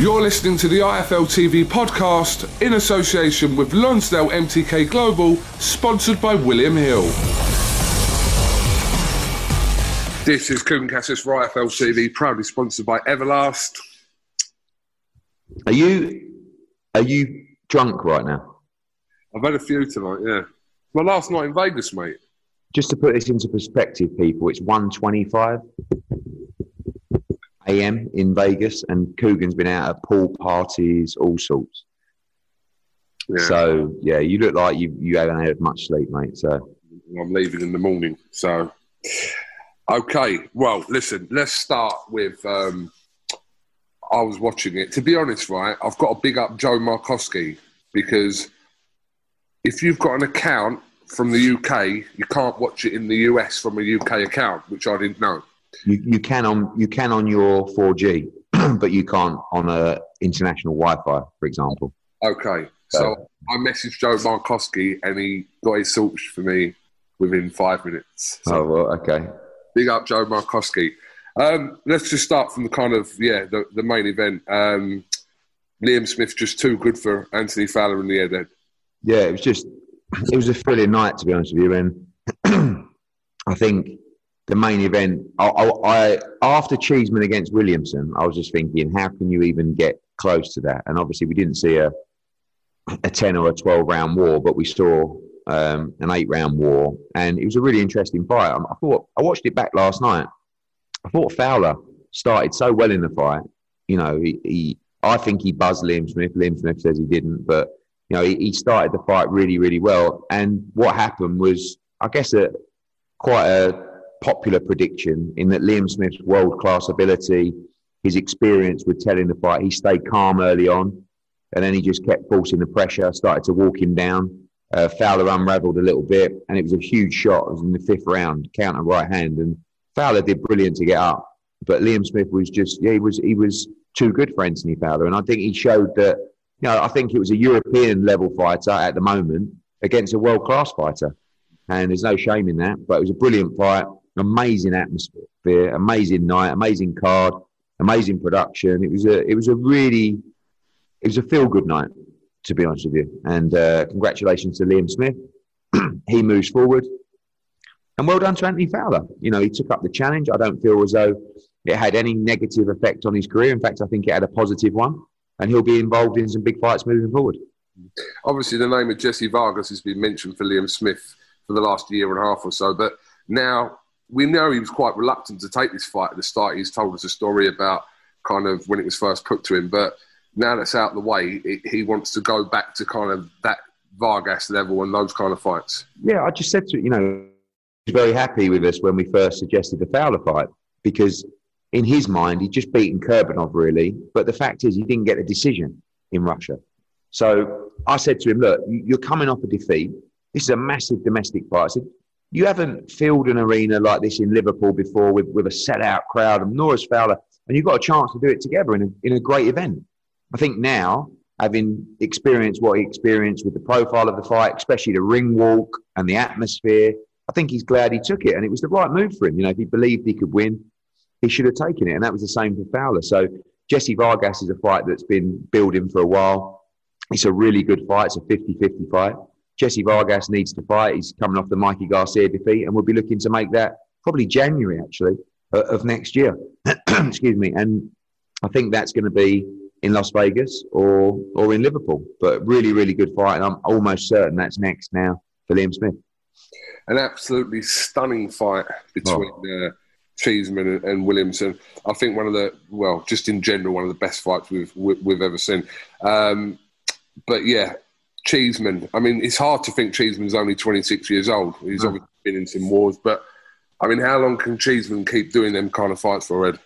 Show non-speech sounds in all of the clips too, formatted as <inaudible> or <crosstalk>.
You're listening to the IFL TV podcast in association with Lonsdale MTK Global, sponsored by William Hill. This is Kugan Cassius for IFL TV, proudly sponsored by Everlast. Are you are you drunk right now? I've had a few tonight, yeah. My last night in Vegas, mate. Just to put this into perspective, people, it's 1.25 a.m. in Vegas, and Kugan's been out at pool parties, all sorts. Yeah. So yeah, you look like you you haven't had much sleep, mate. So I'm leaving in the morning. So, okay. Well, listen, let's start with. Um, I was watching it. To be honest, right, I've got to big up Joe Markowski because if you've got an account from the UK, you can't watch it in the US from a UK account, which I didn't know. You, you can on you can on your 4G, <clears throat> but you can't on a international Wi-Fi, for example. Okay. So I messaged Joe Markowski and he got his sorts for me within five minutes. So Oh well, okay. big up Joe Markowski. Um, let's just start from the kind of yeah the, the main event. Um, Liam Smith just too good for Anthony Fowler in the head. Yeah, it was just <clears throat> it was a thrilling night to be honest with you, and <clears throat> I think the main event. I, I, I after Cheeseman against Williamson, I was just thinking, how can you even get close to that? And obviously, we didn't see a a ten or a twelve round war, but we saw um, an eight round war, and it was a really interesting fight. I, thought I watched it back last night. I thought Fowler started so well in the fight. You know, he, he I think he buzzed Liam Smith. Liam Smith says he didn't, but you know, he, he started the fight really, really well. And what happened was, I guess, a quite a popular prediction in that Liam Smith's world class ability, his experience with telling the fight, he stayed calm early on, and then he just kept forcing the pressure, started to walk him down. Uh, Fowler unravelled a little bit, and it was a huge shot. It was in the fifth round, counter right hand, and Fowler did brilliant to get up. But Liam Smith was just, yeah, he was he was too good for Anthony Fowler, and I think he showed that. You know, I think it was a European level fighter at the moment against a world class fighter, and there's no shame in that. But it was a brilliant fight, amazing atmosphere, amazing night, amazing card, amazing production. It was a it was a really it was a feel good night, to be honest with you. And uh, congratulations to Liam Smith. <clears throat> he moves forward. And well done to Anthony Fowler. You know, he took up the challenge. I don't feel as though it had any negative effect on his career. In fact, I think it had a positive one. And he'll be involved in some big fights moving forward. Obviously, the name of Jesse Vargas has been mentioned for Liam Smith for the last year and a half or so, but now we know he was quite reluctant to take this fight at the start. He's told us a story about kind of when it was first put to him, but now that's out of the way, it, he wants to go back to kind of that Vargas level and those kind of fights. Yeah, I just said to you know, he was very happy with us when we first suggested the Fowler fight because in his mind he'd just beaten Kurbanov really, but the fact is he didn't get a decision in Russia. So I said to him, look, you- you're coming off a defeat. This is a massive domestic fight. I said, you haven't filled an arena like this in Liverpool before with, with a sellout crowd, and nor Fowler, and you've got a chance to do it together in a, in a great event. I think now, having experienced what he experienced with the profile of the fight, especially the ring walk and the atmosphere, I think he's glad he took it, and it was the right move for him. You know, if he believed he could win, he should have taken it, and that was the same for Fowler. So Jesse Vargas is a fight that's been building for a while. It's a really good fight. It's a 50-50 fight. Jesse Vargas needs to fight. He's coming off the Mikey Garcia defeat, and we'll be looking to make that probably January actually of next year. <clears throat> Excuse me. And I think that's going to be in Las Vegas or or in Liverpool. But really, really good fight, and I'm almost certain that's next now for Liam Smith an absolutely stunning fight between oh. uh, Cheeseman and, and, Williamson. I think one of the well, just in general, one of the best fights we've we've ever seen. Um, but yeah, Cheeseman. I mean, it's hard to think Cheeseman's only 26 years old. He's hmm. obviously been in some wars, but I mean, how long can Cheeseman keep doing them kind of fights for Ed?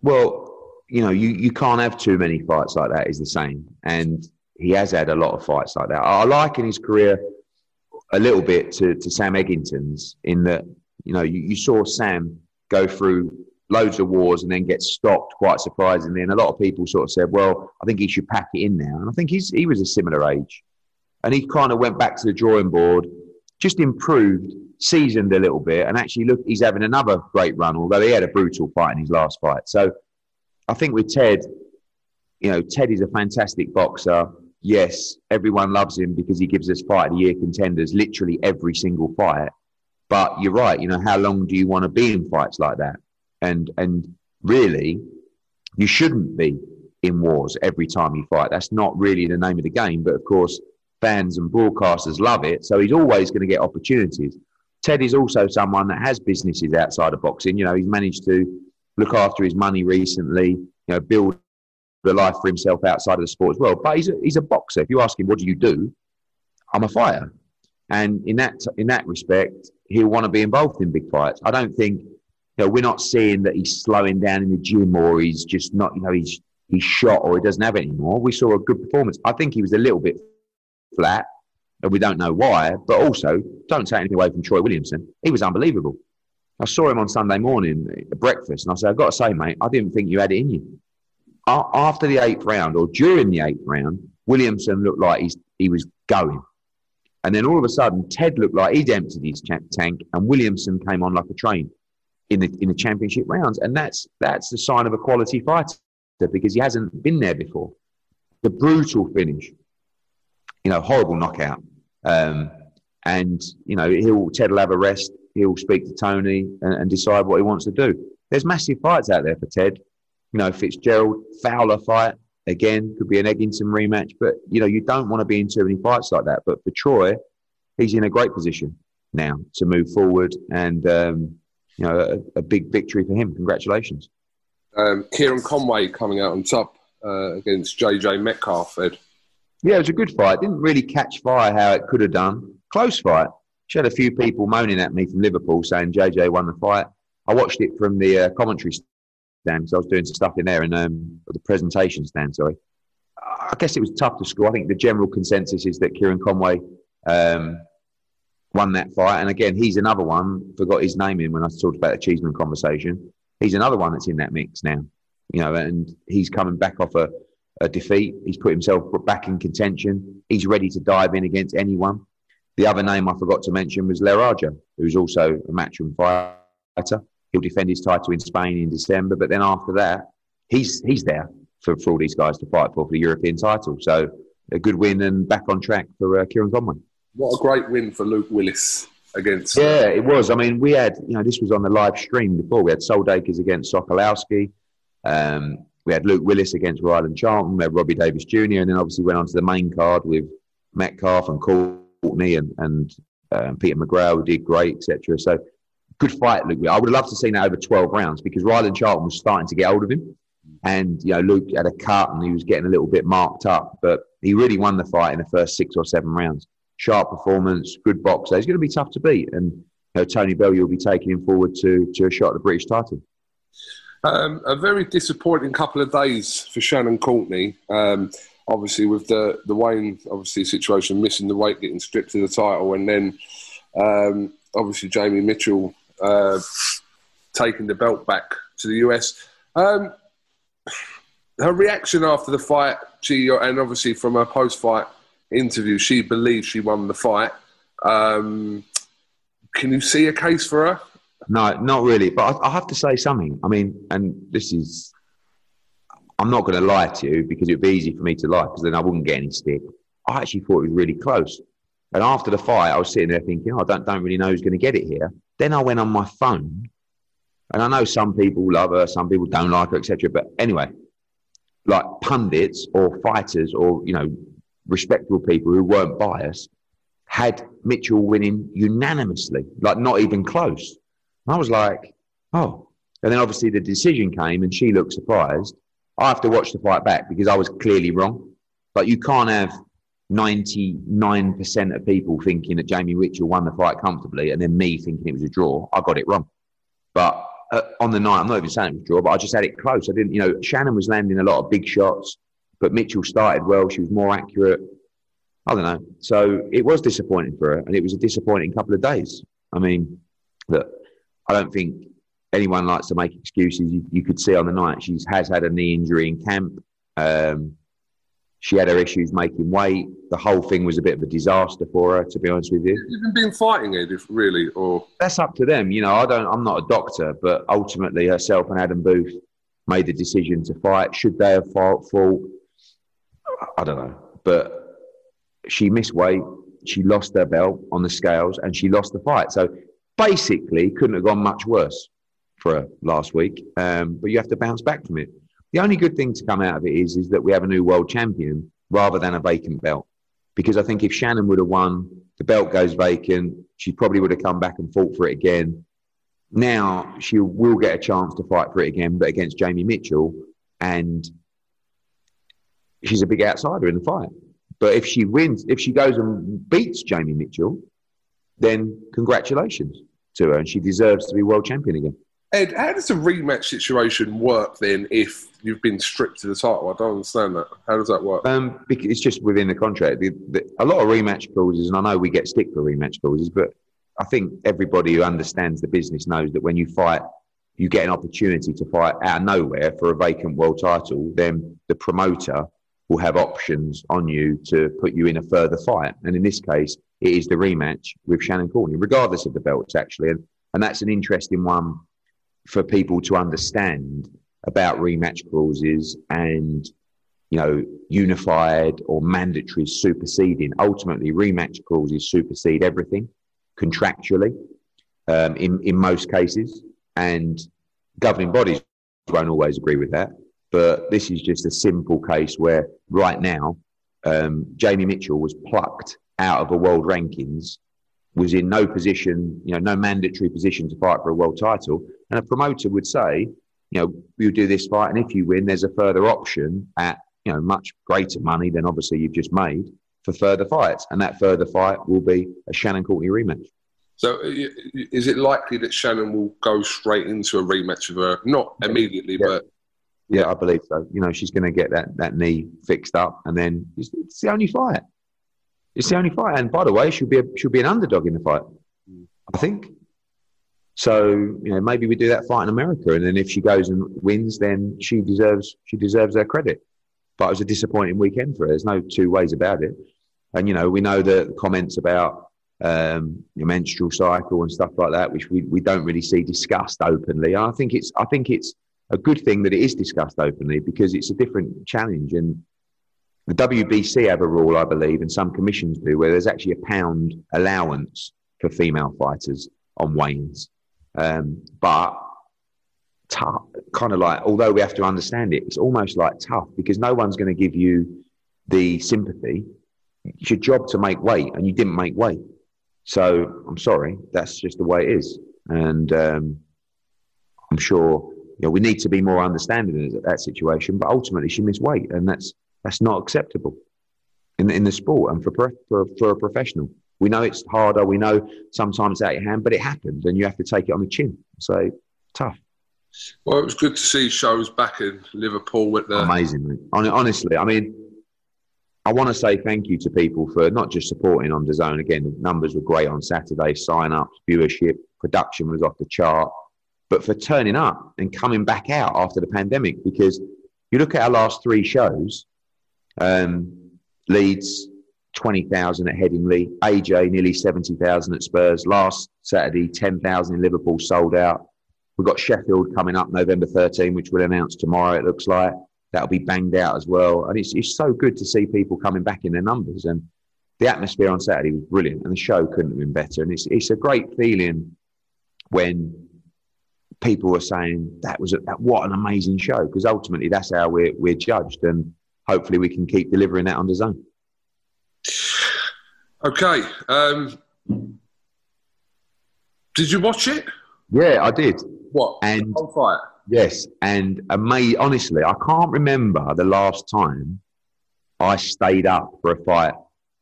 Well, you know, you, you can't have too many fights like that. Is the same, and he has had a lot of fights like that. I like in his career a little bit to, to Sam Eggington's in that, you know, you, you saw Sam go through loads of wars and then get stopped quite surprisingly. And a lot of people sort of said, well, I think he should pack it in now. And I think he's, he was a similar age. And he kind of went back to the drawing board, just improved, seasoned a little bit. And actually, look, he's having another great run, although he had a brutal fight in his last fight. So I think with Ted, you know, Ted is a fantastic boxer yes, everyone loves him because he gives us fight of the year contenders literally every single fight. But you're right, you know, how long do you want to be in fights like that? And and really, you shouldn't be in wars every time you fight. That's not really the name of the game. But of course, fans and broadcasters love it. So he's always going to get opportunities. Ted is also someone that has businesses outside of boxing. You know, he's managed to look after his money recently, you know, build the life for himself outside of the sport as well. But he's a, he's a boxer. If you ask him, what do you do? I'm a fighter. And in that, in that respect, he'll want to be involved in big fights. I don't think, you know, we're not seeing that he's slowing down in the gym or he's just not, you know, he's, he's shot or he doesn't have it anymore. We saw a good performance. I think he was a little bit flat and we don't know why, but also don't take anything away from Troy Williamson. He was unbelievable. I saw him on Sunday morning at breakfast and I said, I've got to say, mate, I didn't think you had it in you after the eighth round or during the eighth round, Williamson looked like he's, he was going. And then all of a sudden, Ted looked like he'd emptied his tank, and Williamson came on like a train in the in the championship rounds. And that's that's the sign of a quality fighter because he hasn't been there before. The brutal finish, you know, horrible knockout. Um, and you know, he'll Ted will have a rest. He'll speak to Tony and, and decide what he wants to do. There's massive fights out there for Ted you know, Fitzgerald Fowler fight again could be an Eggington rematch, but you know, you don't want to be in too many fights like that. But for Troy, he's in a great position now to move forward, and um, you know, a, a, big victory for him. Congratulations. Um, Kieran Conway coming out on top uh, against JJ Metcalf. Ed. Yeah, it was a good fight. Didn't really catch fire how it could have done. Close fight. She had a few people moaning at me from Liverpool saying JJ won the fight. I watched it from the uh, commentary stand because I was doing some stuff in there and um, the presentation stand. Sorry, I guess it was tough to score. I think the general consensus is that Kieran Conway um, won that fight, and again, he's another one. Forgot his name in when I talked about the Cheeseman conversation. He's another one that's in that mix now. You know, and he's coming back off a, a defeat. He's put himself back in contention. He's ready to dive in against anyone. The other name I forgot to mention was Leraja, who's also a matchroom fighter. He'll defend his title in Spain in December, but then after that, he's he's there for, for all these guys to fight for for the European title. So a good win and back on track for uh, Kieran Conway. What a great win for Luke Willis against. Yeah, it was. I mean, we had you know this was on the live stream before. We had Sol Dacres against Sokolowski. Um, we had Luke Willis against Ryland Charlton. We had Robbie Davies Jr. And then obviously went on to the main card with Metcalf and Courtney and, and um, Peter McGrail did great, etc. So good fight, Luke. I would have loved to see that over 12 rounds because Ryland Charlton was starting to get hold of him. And, you know, Luke had a cut and he was getting a little bit marked up, but he really won the fight in the first six or seven rounds. Sharp performance, good boxer. He's going to be tough to beat. And, you know, Tony Bellew will be taking him forward to, to a shot at the British title. Um, a very disappointing couple of days for Shannon Courtenay. Um, obviously, with the, the Wayne obviously situation, missing the weight, getting stripped of the title, and then um, obviously Jamie Mitchell uh, taking the belt back to the US. Um, her reaction after the fight, she and obviously from her post-fight interview, she believes she won the fight. Um, can you see a case for her? No, not really. But I, I have to say something. I mean, and this is, I'm not going to lie to you because it would be easy for me to lie because then I wouldn't get any stick. I actually thought it was really close. And after the fight, I was sitting there thinking, oh, I don't, don't really know who's going to get it here. Then I went on my phone, and I know some people love her, some people don't like her, etc. But anyway, like pundits or fighters or you know respectable people who weren't biased had Mitchell winning unanimously, like not even close. I was like, oh. And then obviously the decision came, and she looked surprised. I have to watch the fight back because I was clearly wrong. But you can't have 99% of people thinking that Jamie Mitchell won the fight comfortably and then me thinking it was a draw. I got it wrong. But uh, on the night, I'm not even saying it was a draw, but I just had it close. I didn't, you know, Shannon was landing a lot of big shots, but Mitchell started well. She was more accurate. I don't know. So it was disappointing for her, and it was a disappointing couple of days. I mean, look, I don't think anyone likes to make excuses. You, you could see on the night she has had a knee injury in camp. Um, she had her issues making weight. The whole thing was a bit of a disaster for her, to be honest with you. Even been fighting it, if really, or that's up to them. You know, I don't. I'm not a doctor, but ultimately, herself and Adam Booth made the decision to fight. Should they have fought? Fought? I don't know, but she missed weight. She lost her belt on the scales, and she lost the fight. So basically, couldn't have gone much worse for last week. Um, but you have to bounce back from it. The only good thing to come out of it is, is that we have a new world champion rather than a vacant belt. Because I think if Shannon would have won, the belt goes vacant, she probably would have come back and fought for it again. Now she will get a chance to fight for it again, but against Jamie Mitchell, and she's a big outsider in the fight. But if she wins, if she goes and beats Jamie Mitchell, then congratulations to her, and she deserves to be world champion again. Ed, how does the rematch situation work then if you've been stripped to the title? I don't understand that. How does that work? Um, it's just within the contract. The, the, a lot of rematch clauses, and I know we get stick for rematch clauses, but I think everybody who understands the business knows that when you fight, you get an opportunity to fight out of nowhere for a vacant world title, then the promoter will have options on you to put you in a further fight. And in this case, it is the rematch with Shannon Courtenay, regardless of the belts, actually. And, and that's an interesting one for people to understand about rematch clauses and you know unified or mandatory superseding. Ultimately rematch clauses supersede everything contractually um, in, in most cases. And governing bodies won't always agree with that. But this is just a simple case where right now um, jamie mitchell was plucked out of a world rankings was in no position, you know, no mandatory position to fight for a world title. And a promoter would say, you know, you do this fight, and if you win, there's a further option at, you know, much greater money than obviously you've just made for further fights. And that further fight will be a Shannon Courtenay rematch. So, is it likely that Shannon will go straight into a rematch with her? Not immediately, yeah. but yeah, I believe so. You know, she's going to get that that knee fixed up, and then it's, it's the only fight. It's the only fight. And by the way, she'll be a, she'll be an underdog in the fight. I think. So you know, maybe we do that fight in America, and then if she goes and wins, then she deserves she deserves her credit. But it was a disappointing weekend for her. There's no two ways about it. And you know, we know the comments about um, your menstrual cycle and stuff like that, which we, we don't really see discussed openly. I think it's I think it's a good thing that it is discussed openly because it's a different challenge and the WBC have a rule, I believe, and some commissions do, where there's actually a pound allowance for female fighters on weigh-ins. Um, but tough, kind of like, although we have to understand it, it's almost like tough because no one's going to give you the sympathy. It's your job to make weight, and you didn't make weight. So I'm sorry, that's just the way it is. And um, I'm sure you know we need to be more understanding of that situation. But ultimately, she missed weight, and that's that's not acceptable in, in the sport and for, for, for a professional. We know it's harder. We know sometimes it's out of your hand, but it happens and you have to take it on the chin. So tough. Well, it was good to see shows back in Liverpool with the. Amazing, Honestly, I mean, I want to say thank you to people for not just supporting on the zone. Again, the numbers were great on Saturday, sign ups, viewership, production was off the chart, but for turning up and coming back out after the pandemic because you look at our last three shows Um, Leeds, 20,000 at Headingley. AJ, nearly 70,000 at Spurs. Last Saturday, 10,000 in Liverpool sold out. We've got Sheffield coming up November 13, which we'll announce tomorrow, it looks like. That'll be banged out as well. And it's, it's so good to see people coming back in their numbers. And the atmosphere on Saturday was brilliant, and the show couldn't have been better. And it's, it's a great feeling when people were saying that was a, that, what an amazing show because ultimately that's how we're, we're judged and hopefully we can keep delivering that on the zone. Okay um, did you watch it? Yeah i did. What? And whole fight yes and ama- honestly i can't remember the last time i stayed up for a fight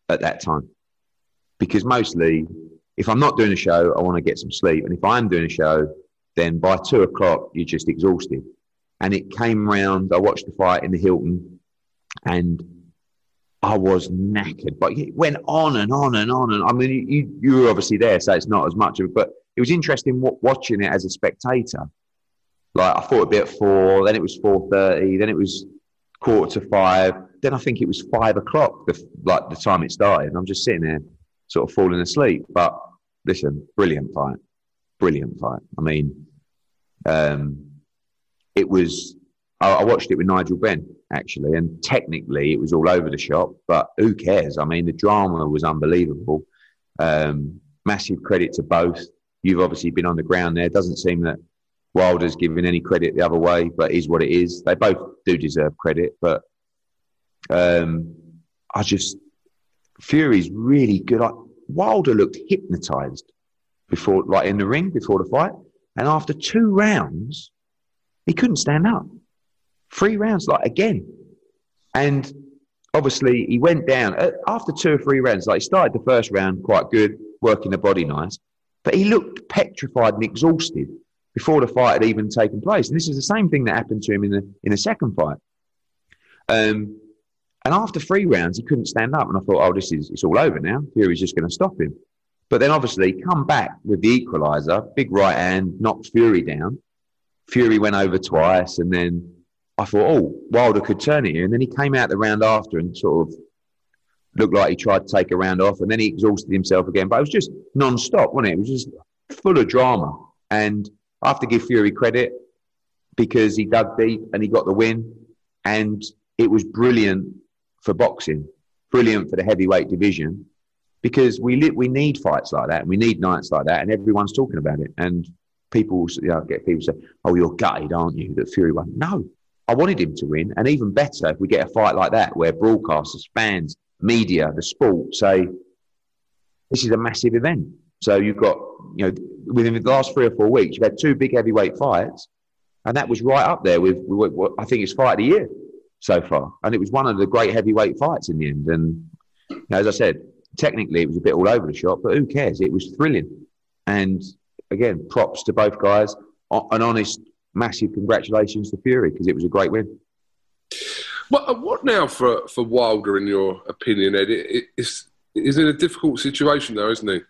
at that time. Because mostly if i'm not doing a show i want to get some sleep and if i'm doing a show then by two o'clock you're just exhausted. And it came round. I watched the fight in the Hilton, and I was knackered. But it went on and on and on and I mean, you you were obviously there, so it's not as much of it. But it was interesting watching it as a spectator. Like I thought it'd be at four, then it was four thirty, then it was quarter to five, then I think it was five o'clock. The, like the time it started, and I'm just sitting there, sort of falling asleep. But listen, brilliant fight, brilliant fight. I mean, um, it was, I, I watched it with Nigel Benn actually, and technically it was all over the shop, but who cares? I mean, the drama was unbelievable. Um, massive credit to both. You've obviously been on the ground there. Doesn't seem that Wilder's giving any credit the other way, but is what it is. They both do deserve credit, but um, I just Fury's really good. I, Wilder looked hypnotized before, like in the ring before the fight. And after two rounds, he couldn't stand up. Three rounds, like again. And obviously, he went down uh, after two or three rounds. Like, he started the first round quite good, working the body nice, but he looked petrified and exhausted before the fight had even taken place. And this is the same thing that happened to him in the, in the second fight. Um, and after three rounds, he couldn't stand up. And I thought, oh, this is it's all over now. Fury's just going to stop him. But then obviously come back with the equaliser, big right hand, knocked Fury down. Fury went over twice, and then I thought, oh, Wilder could turn it here. And then he came out the round after and sort of looked like he tried to take a round off, and then he exhausted himself again. But it was just non-stop, wasn't it? It was just full of drama. And I have to give Fury credit because he dug deep and he got the win. And it was brilliant for boxing, brilliant for the heavyweight division because we li- we need fights like that, and we need nights like that, and everyone's talking about it. And people, you know, get people say, "Oh, you're gutted, aren't you?" That Fury won. No, I wanted him to win, and even better if we get a fight like that where broadcasters, fans, media, the sport say this is a massive event. So you've got, you know, within the last three or four weeks, you've had two big heavyweight fights, and that was right up there with, with what I think it's fight of the year so far, and it was one of the great heavyweight fights in the end. And you know, as I said, technically it was a bit all over the shop, but who cares? It was thrilling. And again, props to both guys. An honest, massive congratulations to Fury because it was a great win. What, uh, what now for, for Wilder, in your opinion, Ed? It's, he's in a difficult situation, though, isn't he?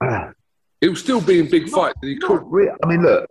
Uh, He'll still be in big fights. He could. Really, I mean, look,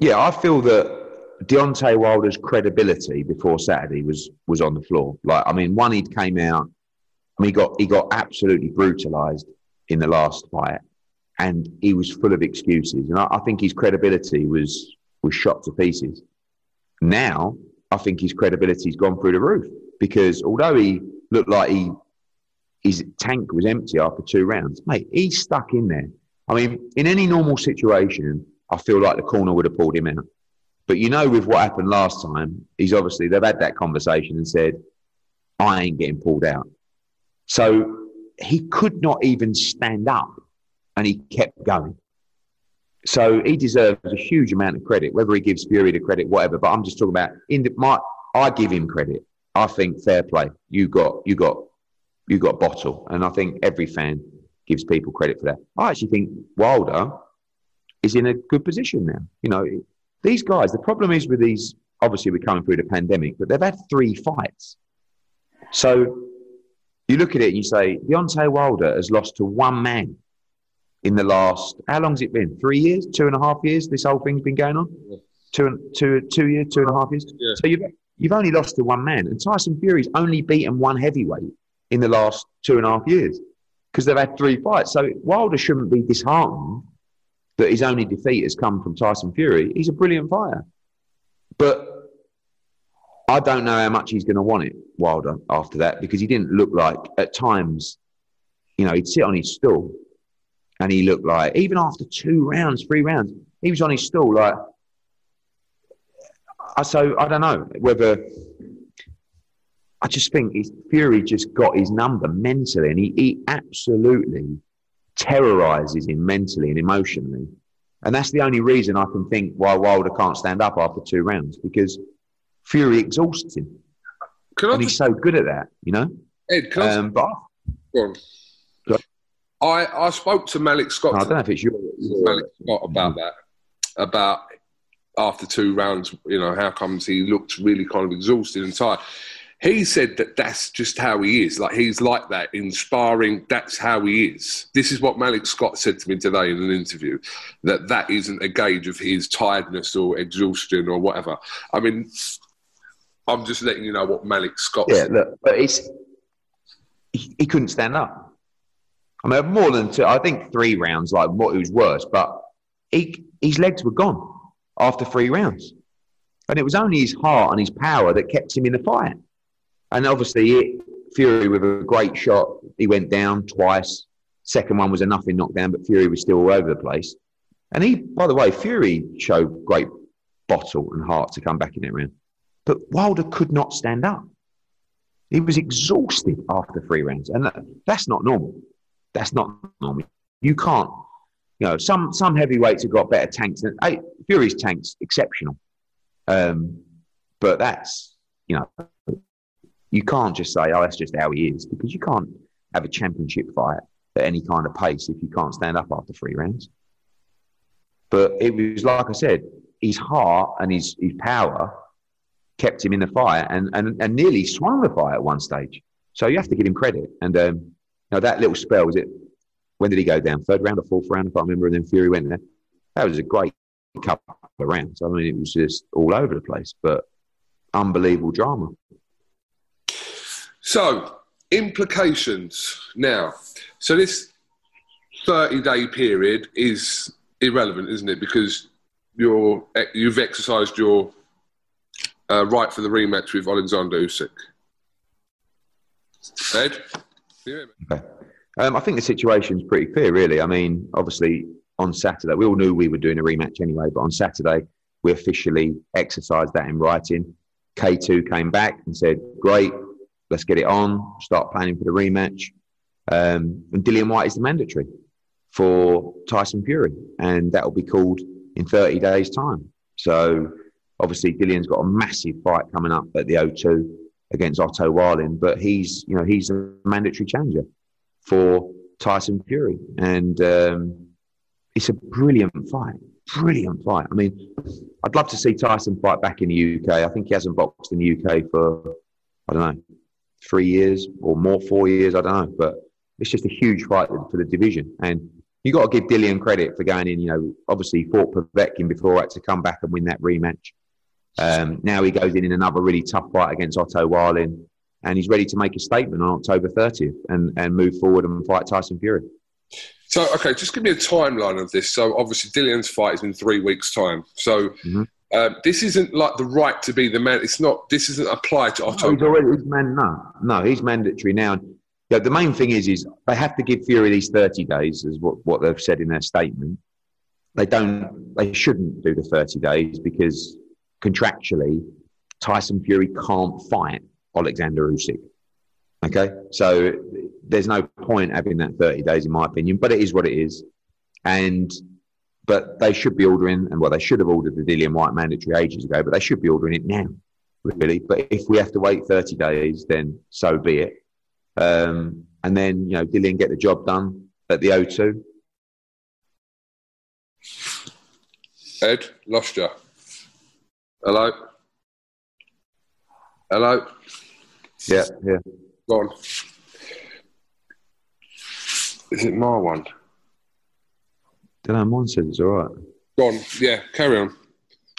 yeah, I feel that Deontay Wilder's credibility before Saturday was was on the floor. Like, I mean, one he came out, I mean, he got he got absolutely brutalised in the last fight, and he was full of excuses. And I, I think his credibility was was shot to pieces. Now, I think his credibility's gone through the roof because although he looked like he his tank was empty after two rounds, mate, he's stuck in there. I mean, in any normal situation, I feel like the corner would have pulled him out. But you know, with what happened last time, he's obviously they've had that conversation and said, "I ain't getting pulled out." So he could not even stand up, and he kept going. So he deserves a huge amount of credit, whether he gives Fury the credit, whatever. But I'm just talking about in the, my I give him credit. I think fair play. You got you got you got bottle, and I think every fan gives people credit for that. I actually think Wilder is in a good position now. You know, these guys. The problem is with these. Obviously, we're coming through the pandemic, but they've had three fights. So you look at it and you say Deontay Wilder has lost to one man in the last. How long's it been? Three years? Two and a half years? This whole thing's been going on. Two, two, two years, two and a half years. Yeah. So you've you've only lost to one man, and Tyson Fury's only beaten one heavyweight in the last two and a half years because they've had three fights. So Wilder shouldn't be disheartened that his only defeat has come from Tyson Fury. He's a brilliant fighter, but I don't know how much he's going to want it, Wilder, after that, because he didn't look like, at times, you know, he'd sit on his stool and he looked like, even after two rounds, three rounds, he was on his stool like, I- so I don't know whether, I just think his Fury just got his number mentally and he, he absolutely terrorizes him mentally and emotionally. And that's the only reason I can think why Wilder can't stand up after two rounds because Fury exhausts him. Can I And he's just, so good at that, you know? Ed, can I Um, but Go on. Go on. I, I spoke to Malik Scott, I don't know if it's your. Malik Scott about that, about after two rounds, you know, how comes he looked really kind of exhausted and tired. He said that that's just how he is. Like he's like that inspiring. That's how he is. This is what Malik Scott said to me today in an interview. That that isn't a gauge of his tiredness or exhaustion or whatever. I mean, I'm just letting you know what Malik Scott Yeah, said. look, but it's he, he couldn't stand up. I mean, more than two. I think three rounds, like what it was worse, but he his legs were gone after three rounds, and it was only his heart and his power that kept him in the fight. And obviously, it, Fury with a great shot, he went down twice. Second one was a nothing knockdown, but Fury was still all over the place. And he, by the way, Fury showed great bottle and heart to come back in that round. But Wilder could not stand up. He was exhausted after three rounds, and that, that's not normal. That's not normal. You can't, you know, some some heavyweights have got better tanks. Than, hey, Fury's tanks exceptional, um, but that's you know, you can't just say, oh, that's just how he is, because you can't have a championship fight at any kind of pace if you can't stand up after three rounds. But it was like I said, his heart and his his power kept him in the fight and, and, and nearly swung the fight at one stage. So you have to give him credit. And um, you know, that little spell was it. When did he go down? Third round or fourth round? if I remember. And then Fury went there. That was a great couple of rounds. I mean, it was just all over the place, but unbelievable drama. So, implications now. So, this 30 day period is irrelevant, isn't it? Because you're, you've exercised your uh, right for the rematch with Alexander Usyk. Ed? Um, I think the situation's pretty clear, really. I mean, obviously, on Saturday, we all knew we were doing a rematch anyway, but on Saturday, we officially exercised that in writing. K2 came back and said, Great, let's get it on, start planning for the rematch. Um, and Dillian Whyte is the mandatory for Tyson Fury, and that will be called in 30 days' time. So, obviously, Dillian's got a massive fight coming up at the O2 against Otto Wallin, but he's, you know, he's a mandatory challenger for Tyson Fury, and um, it's a brilliant fight. Brilliant fight. I mean, I'd love to see Tyson fight back in the UK. I think he hasn't boxed in the UK for I don't know three years or more, four years. I don't know, but it's just a huge fight for the division, and you got to give Dillian credit for going in. You know, obviously fought Povetkin before, had to come back and win that rematch. Um, now he goes in in another really tough fight against Otto Wallin, and he's ready to make a statement on October 30th and, and move forward and fight Tyson Fury. So, okay, just give me a timeline of this. So, obviously, Dillian's fight is in three weeks' time. So, Mhm. Um, this isn't like the right to be the man. It's not. This isn't applied to Otto. No, he's already he's man. No, no, he's mandatory now. Yeah, the main thing is, is they have to give Fury these thirty days, is what, what they've said in their statement. They don't. They shouldn't do the thirty days because contractually, Tyson Fury can't fight Alexander Usyk. Okay, so there's no point having that thirty days, in my opinion. But it is what it is, and but they should be ordering, and well, they should have ordered the Dillian Whyte mandatory ages ago, but they should be ordering it now really. But if we have to wait 30 days, then so be it. Um, and then, you know, Dillian get the job done at the O2. Ed, lost you. Hello? Hello? Yeah, yeah. Go on. Is it my one? Mine says all right. Go on. Yeah, carry on.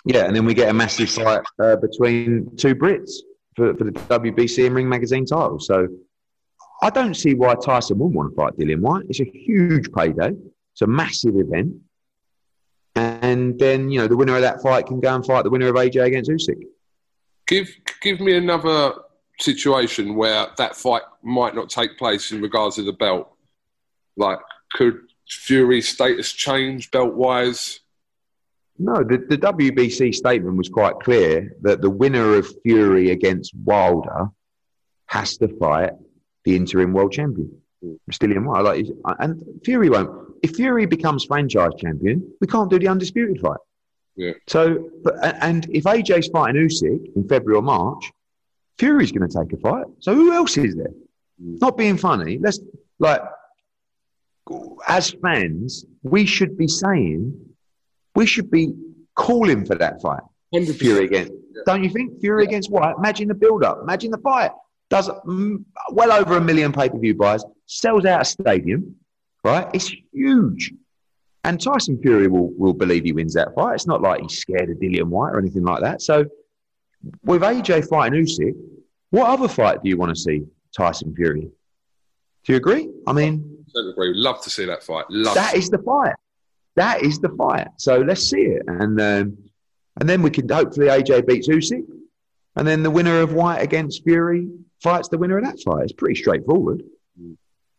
Yeah, and then we get a massive fight uh, between two Brits for, for the WBC and Ring Magazine title. So I don't see why Tyson wouldn't want to fight Dillian Whyte. It's a huge payday. It's a massive event. And then, you know, the winner of that fight can go and fight the winner of AJ against Usyk. Give give me another situation where that fight might not take place in regards to the belt. Like, could Fury's status change belt wise? No, the, the WBC statement was quite clear that the winner of Fury against Wilder has to fight the interim world champion, Dillian Whyte. Like, and Fury won't. If Fury becomes franchise champion, we can't do the undisputed fight. Yeah. So, but, and if AJ's fighting Usyk in February or March, Fury's going to take a fight. So who else is there? Mm. Not being funny. Let's like, as fans, we should be saying, we should be calling for that fight. 100%. Fury against. Don't you think? Fury against Whyte. Imagine the build-up. Imagine the fight. Does mm, well over a million pay-per-view buys. Sells out a stadium. Right? It's huge. And Tyson Fury will, will believe he wins that fight. It's not like he's scared of Dillian Whyte or anything like that. So with AJ fighting Usyk, what other fight do you want to see Tyson Fury? Do you agree? I mean, agree. Love to see that fight. Love that is the fight. That is the fight. So let's see it, and um, and then we can hopefully AJ beats Usyk, and then the winner of Whyte against Fury fights the winner of that fight. It's pretty straightforward.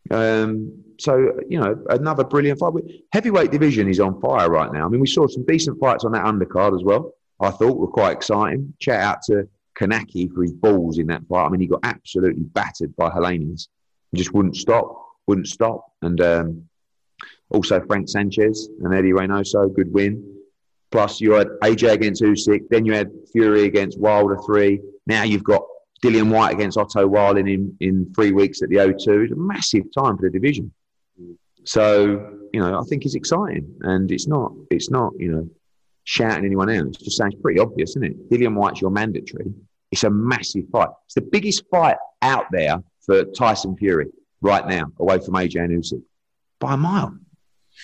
Um, so you know, another brilliant fight. Heavyweight division is on fire right now. I mean, we saw some decent fights on that undercard as well. I thought were quite exciting. Shout out to Kownacki for his balls in that fight. I mean, he got absolutely battered by Helenius. He just wouldn't stop, wouldn't stop. And um, also Frank Sanchez and Eddie Reynoso, good win. Plus, you had AJ against Usyk. Then you had Fury against Wilder three. Now you've got Dillian Whyte against Otto Wallin in, in three weeks at the O2. It's a massive time for the division. So, you know, I think it's exciting. And it's not, it's not, you know, shouting anyone else. It just sounds pretty obvious, isn't it? Dillian Whyte's your mandatory. It's a massive fight. It's the biggest fight out there for Tyson Fury right now, away from AJ and Usyk, by a mile.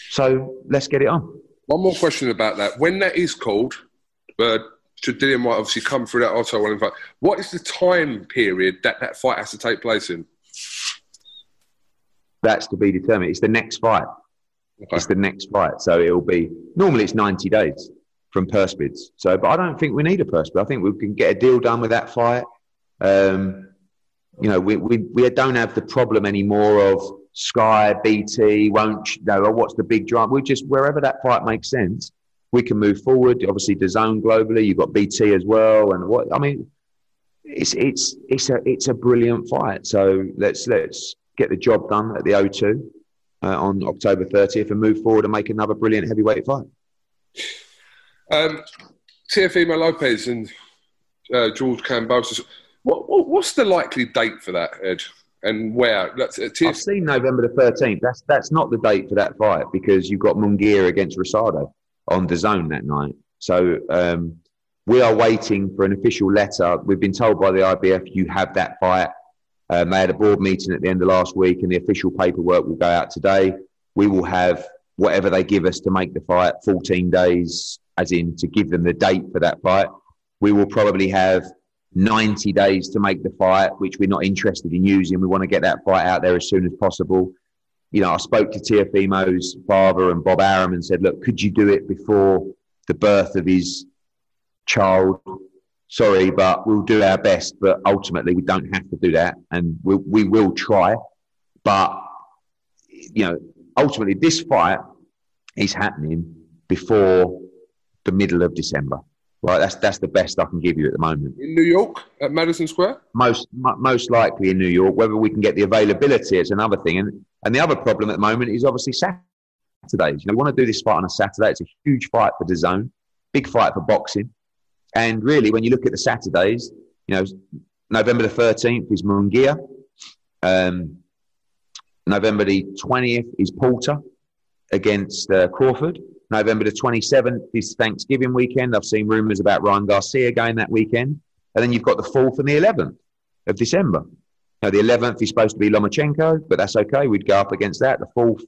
So let's get it on. One more question about that. When that is called, uh, Dillian Whyte obviously come through that Otto Wallin fight? What is the time period that that fight has to take place in? That's to be determined. It's the next fight. Okay. It's the next fight. So it'll be normally it's 90 days from purse bids. So, but I don't think we need a purse bid. I think we can get a deal done with that fight. Um, you know, we, we, we don't have the problem anymore of Sky, BT, won't, you know, what's the big drive? We just, wherever that fight makes sense, we can move forward. Obviously, the zone globally, you've got BT as well. And what, I mean, it's, it's, it's a, it's a brilliant fight. So let's, let's get the job done at the O2 uh, on October 30th and move forward and make another brilliant heavyweight fight. Um, Teofimo Lopez and uh, George Kambosos. What, what, what's the likely date for that, Ed? And where? That's, uh, I've seen November the 13th. That's that's not the date for that fight because you've got Munguia against Rosado on the zone that night. So um, we are waiting for an official letter. We've been told by the IBF you have that fight. Um, they had a board meeting at the end of last week, and the official paperwork will go out today. We will have whatever they give us to make the fight 14 days, as in to give them the date for that fight. We will probably have 90 days to make the fight, which we're not interested in using. We want to get that fight out there as soon as possible. You know, I spoke to Teofimo's father and Bob Arum and said, look, could you do it before the birth of his child? Sorry, but we'll do our best. But ultimately, we don't have to do that. And we, we will try. But, you know, ultimately, this fight is happening before the middle of December. Right, that's that's the best I can give you at the moment. in New York at Madison Square? Most mo- most likely in New York. Whether we can get the availability, it's another thing. And and the other problem at the moment is obviously Saturdays. You know, we want to do this fight on a Saturday. It's a huge fight for the zone, big fight for boxing. And really, when you look at the Saturdays, you know, November the 13th is Munguia. Um, November the 20th is Porter against uh, Crawford. November the 27th is Thanksgiving weekend. I've seen rumours about Ryan Garcia going that weekend. And then you've got the 4th and the 11th of December. Now, the 11th is supposed to be Lomachenko, but that's okay. We'd go up against that. The 4th,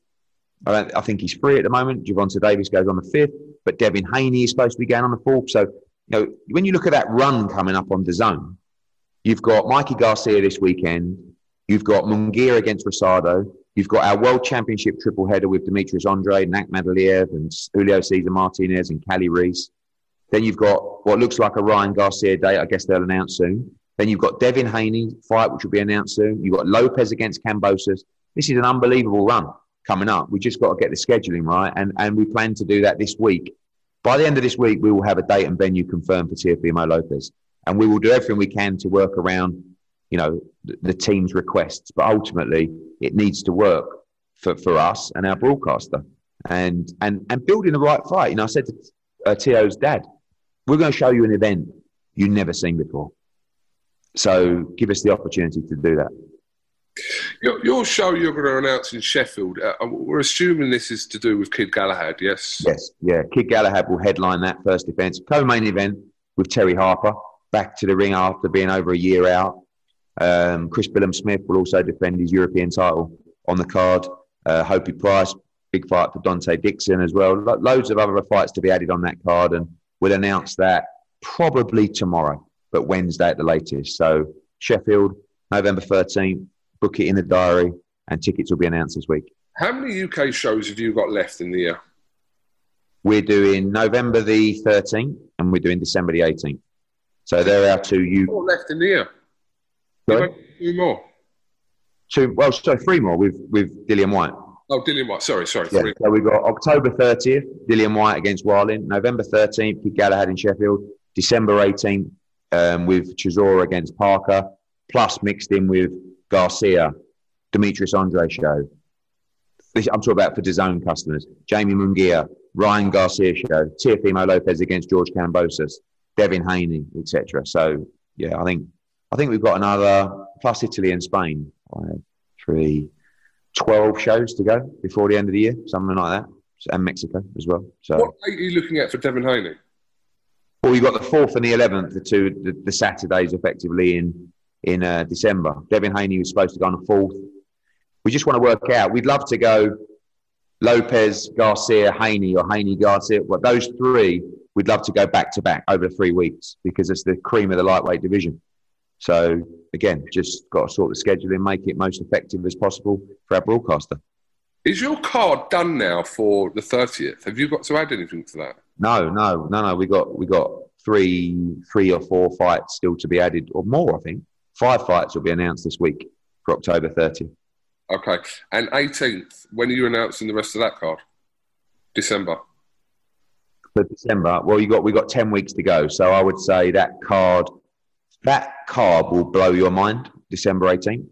I, I think he's free at the moment. Gervonta Davis goes on the 5th, but Devin Haney is supposed to be going on the 4th. So, you know, when you look at that run coming up on the zone, you've got Mikey Garcia this weekend. You've got Munguia against Rosado. You've got our World Championship triple header with Demetrius Andrade, Nurmagomedov, and Julio Cesar Martinez and Kali Reis. Then you've got what looks like a Ryan Garcia date. I guess they'll announce soon. Then you've got Devin Haney fight, which will be announced soon. You've got Lopez against Kambosos. This is an unbelievable run coming up. We just got to get the scheduling right, and and we plan to do that this week. By the end of this week, we will have a date and venue confirmed for Teofimo Lopez, and we will do everything we can to work around, you know, the, the team's requests. But ultimately, it needs to work for, for us and our broadcaster, and and and building the right fight. You know, I said to uh, Tio's dad, "We're going to show you an event you've never seen before." So give us the opportunity to do that. Your, your show you're going to announce in Sheffield, uh, we're assuming this is to do with Kid Galahad, yes? Yes, yeah. Kid Galahad will headline that first defence. Co main event with Terri Harper, back to the ring after being over a year out. Um, Chris Billam-Smith will also defend his European title on the card. Uh, Hopey Price, big fight for Dante Dixon as well. Lo- loads of other fights to be added on that card, and we'll announce that probably tomorrow but Wednesday at the latest. So Sheffield, November 13th, book it in the diary, and tickets will be announced this week. How many UK shows have you got left in the year? We're doing November the 13th and we're doing December the 18th. So there are two UK. Four left in the year. Sorry? Two more. two well so three more with with Dillian Whyte. Oh, Dillian Whyte. Sorry, sorry. Yeah. Three. So we've got October 30th, Dillian Whyte against Wallin. November 13th, Kid Galahad in Sheffield. December 18th, um, with Chisora against Parker, plus mixed in with Garcia, Demetrius Andrade show. This, I'm talking about for DAZN customers. Jaime Munguia, Ryan Garcia show, Teofimo Lopez against George Kambosos, Devin Haney, etc. So yeah, I think I think we've got another plus Italy and Spain, five, three, 12 shows to go before the end of the year, something like that, and Mexico as well. So. What date are you looking at for Devin Haney? Well, we've got the fourth and the eleventh, the two the, the Saturdays effectively in in uh, December. Devin Haney was supposed to go on the fourth. We just want to work out. We'd love to go Lopez, Garcia, Haney, or Haney, Garcia. Well, those three, we'd love to go back to back over three weeks because it's the cream of the lightweight division. So again, just got to sort the scheduling, make it most effective as possible for our broadcaster. Is your card done now for the 30th? Have you got to add anything to that? No, no, no, no. We got we got three three or four fights still to be added, or more. I think five fights will be announced this week for October 30th. Okay. And 18th, when are you announcing the rest of that card? December. for December. Well, you got we got ten weeks to go, so I would say that card, that card will blow your mind. December eighteenth,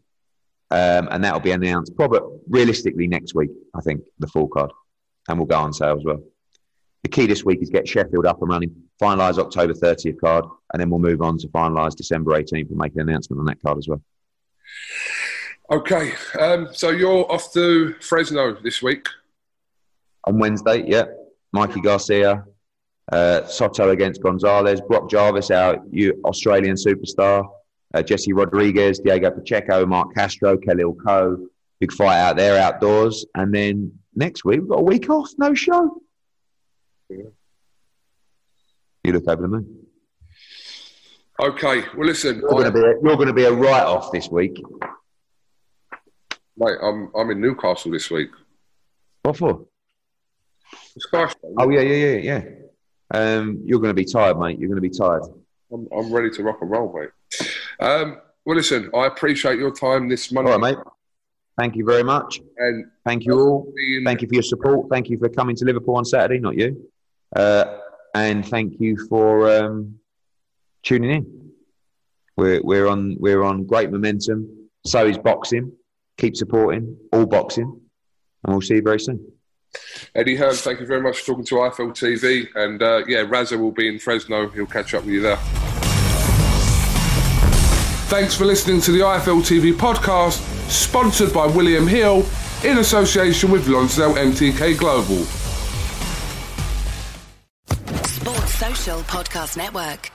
um, and that will be announced probably realistically next week. I think the full card, and we'll go on sale as well. The key this week is get Sheffield up and running, finalise October thirtieth card, and then we'll move on to finalise December eighteenth and make an announcement on that card as well. Okay. Um, so you're off to Fresno this week. on Wednesday, yeah. Mikey Garcia, uh, Soto against Gonzalez, Brock Jarvis, our Australian superstar, uh, Jesse Rodriguez, Diego Pacheco, Marc Castro, Khalil Coe. Big fight out there outdoors. And then next week, we've got a week off, no show. You look over the moon. Okay. Well, listen, You're going to be a, you're going to be a write off this week. mate, I'm, I'm in Newcastle this week. What for? Oh, yeah, yeah, yeah, yeah. Um, you're going to be tired, mate. You're going to be tired. I'm, I'm ready to rock and roll, mate. Um, well, listen, I appreciate your time this All Monday. right, mate. Thank you very much. And Thank you all. being, Thank you for your support. Thank you for coming to Liverpool on Saturday, not you. Uh, and thank you for um, tuning in. We're, we're, on, we're on great momentum. So is boxing. Keep supporting all boxing. And we'll see you very soon. Eddie Hearn, thank you very much for talking to IFL TV. And uh, yeah, Raza will be in Fresno. He'll catch up with you there. Thanks for listening to the IFL TV podcast, sponsored by William Hill in association with Lonsdale MTK Global. Sports Social Podcast Network.